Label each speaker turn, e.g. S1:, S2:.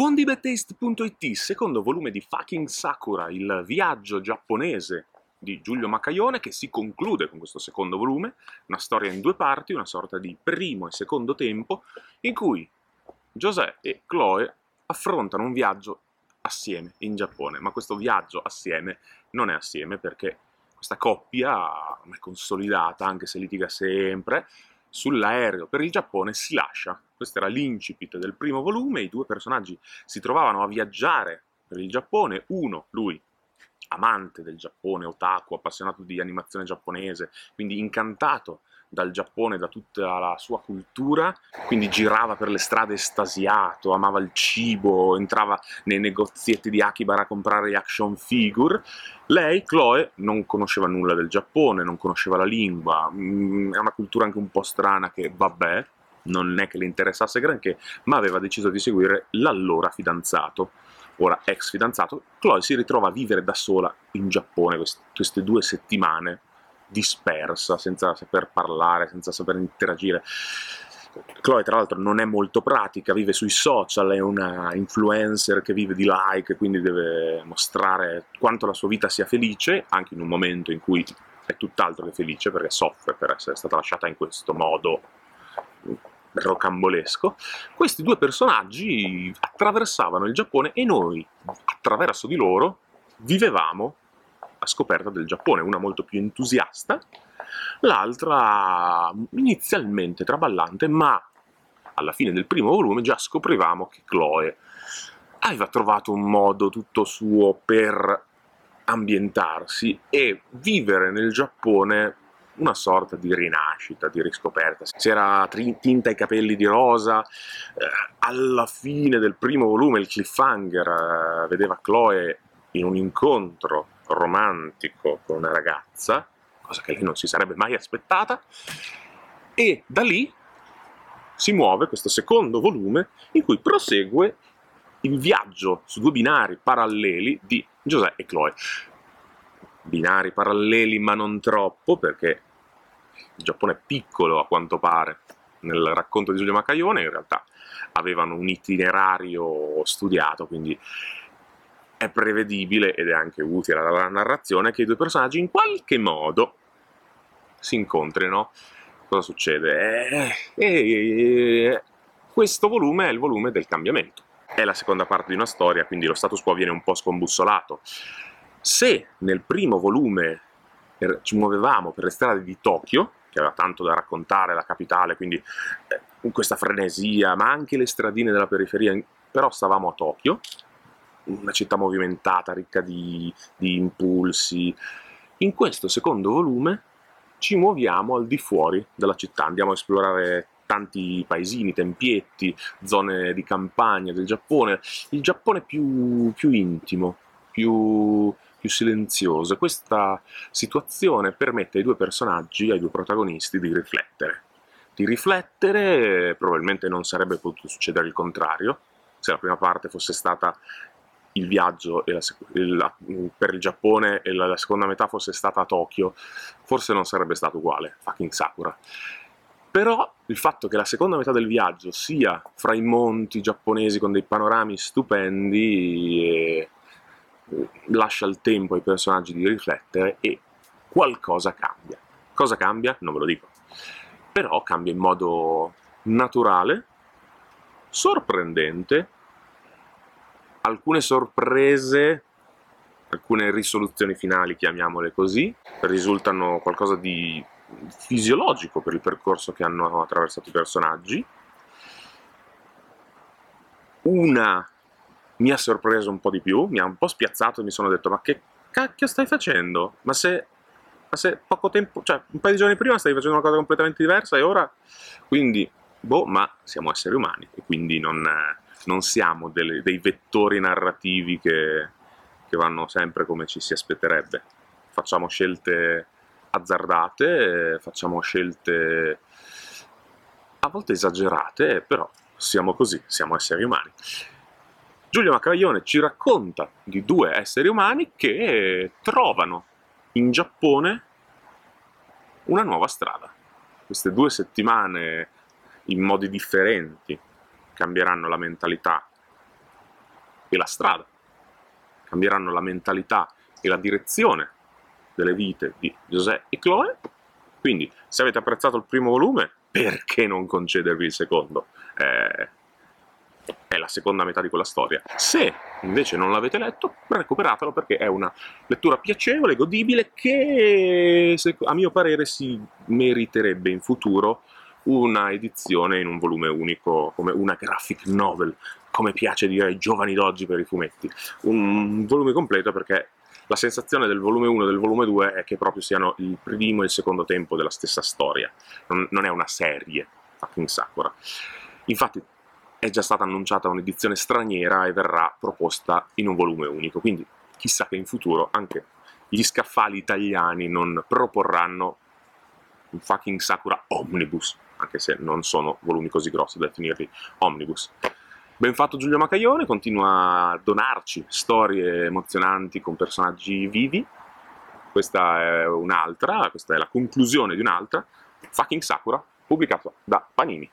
S1: Buon Dibetaste.it, secondo volume di Fucking Sakura, il viaggio giapponese di Giulio Macaione che si conclude con questo secondo volume, una storia in due parti, una sorta di primo e secondo tempo, in cui José e Chloe affrontano un viaggio assieme in Giappone, ma questo viaggio assieme non è assieme perché questa coppia è consolidata, anche se litiga sempre, sull'aereo per il Giappone si lascia. Questo era l'incipit del primo volume, i due personaggi si trovavano a viaggiare per il Giappone, uno, lui, amante del Giappone, otaku, appassionato di animazione giapponese, quindi incantato dal Giappone, da tutta la sua cultura, quindi girava per le strade estasiato, amava il cibo, entrava nei negozietti di Akibar a comprare action figure. Lei, Chloe, non conosceva nulla del Giappone, non conosceva la lingua, mm, è una cultura anche un po' strana che, vabbè, non è che le interessasse granché, ma aveva deciso di seguire l'allora fidanzato ora ex fidanzato, Chloe si ritrova a vivere da sola in Giappone queste due settimane dispersa, senza saper parlare, senza saper interagire. Chloe tra l'altro non è molto pratica, vive sui social, è una influencer che vive di like, quindi deve mostrare quanto la sua vita sia felice, anche in un momento in cui è tutt'altro che felice, perché soffre per essere stata lasciata in questo modo rocambolesco. Questi due personaggi attraversavano il Giappone e noi, attraverso di loro, vivevamo a scoperta del Giappone, una molto più entusiasta, l'altra inizialmente traballante, ma alla fine del primo volume già scoprivamo che Chloe aveva trovato un modo tutto suo per ambientarsi e vivere nel Giappone una sorta di rinascita, di riscoperta. Si era tinta i capelli di rosa, eh, alla fine del primo volume il cliffhanger eh, vedeva Chloe in un incontro romantico con una ragazza, cosa che lei non si sarebbe mai aspettata, e da lì si muove questo secondo volume in cui prosegue il viaggio su due binari paralleli di Giuseppe e Chloe. Binari paralleli ma non troppo perché il Giappone è piccolo a quanto pare nel racconto di Giulio Macaione, in realtà avevano un itinerario studiato, quindi è prevedibile ed è anche utile alla narrazione che i due personaggi in qualche modo si incontrino. Cosa succede? Eh, eh, questo volume è il volume del cambiamento. È la seconda parte di una storia, quindi lo status quo viene un po' scombussolato. Se nel primo volume er, ci muovevamo per le strade di Tokyo, che aveva tanto da raccontare, la capitale, quindi eh, questa frenesia, ma anche le stradine della periferia, però stavamo a Tokyo, una città movimentata, ricca di, di impulsi. In questo secondo volume ci muoviamo al di fuori della città, andiamo a esplorare tanti paesini, tempietti, zone di campagna del Giappone, il Giappone più, più intimo, più, più silenzioso. Questa situazione permette ai due personaggi, ai due protagonisti, di riflettere. Di riflettere, probabilmente non sarebbe potuto succedere il contrario, se la prima parte fosse stata il viaggio la, la, per il Giappone e la, la, seconda metà fosse stata a Tokyo, forse non sarebbe stato uguale, fucking Sakura. Però il fatto che la seconda metà del viaggio sia fra i monti giapponesi con dei panorami stupendi lascia il tempo ai personaggi di riflettere e qualcosa cambia. Cosa cambia? Non ve lo dico. Però cambia in modo naturale, sorprendente alcune sorprese, alcune risoluzioni finali, chiamiamole così, risultano qualcosa di fisiologico per il percorso che hanno attraversato i personaggi. Una mi ha sorpreso un po' di più, mi ha un po' spiazzato e mi sono detto ma che cacchio stai facendo? Ma se, ma se poco tempo, cioè un paio di giorni prima stavi facendo una cosa completamente diversa e ora? Quindi, boh, ma siamo esseri umani e quindi non non siamo delle, dei vettori narrativi che, che vanno sempre come ci si aspetterebbe. Facciamo scelte azzardate, facciamo scelte a volte esagerate, però siamo così, siamo esseri umani. Giulio Maccaglione ci racconta di due esseri umani che trovano in Giappone una nuova strada. Queste due settimane in modi differenti, cambieranno la mentalità e la strada, cambieranno la mentalità e la direzione delle vite di José e Chloe. Quindi, se avete apprezzato il primo volume, perché non concedervi il secondo? Eh, è la seconda metà di quella storia. Se invece non l'avete letto, recuperatelo perché è una lettura piacevole, godibile, che a mio parere si meriterebbe in futuro una edizione in un volume unico, come una graphic novel, come piace dire ai giovani d'oggi per i fumetti. Un volume completo perché la sensazione del volume 1 e del volume 2 è che proprio siano il primo e il secondo tempo della stessa storia, non, è una serie, fucking Sakura. Infatti è già stata annunciata un'edizione straniera e verrà proposta in un volume unico, quindi chissà che in futuro anche gli scaffali italiani non proporranno un fucking Sakura Omnibus, anche se non sono volumi così grossi da definirli Omnibus. Ben fatto Giulio Macaione, continua a donarci storie emozionanti con personaggi vivi. Questa è un'altra, questa è la conclusione di un'altra, Fucking Sakura, pubblicato da Panini.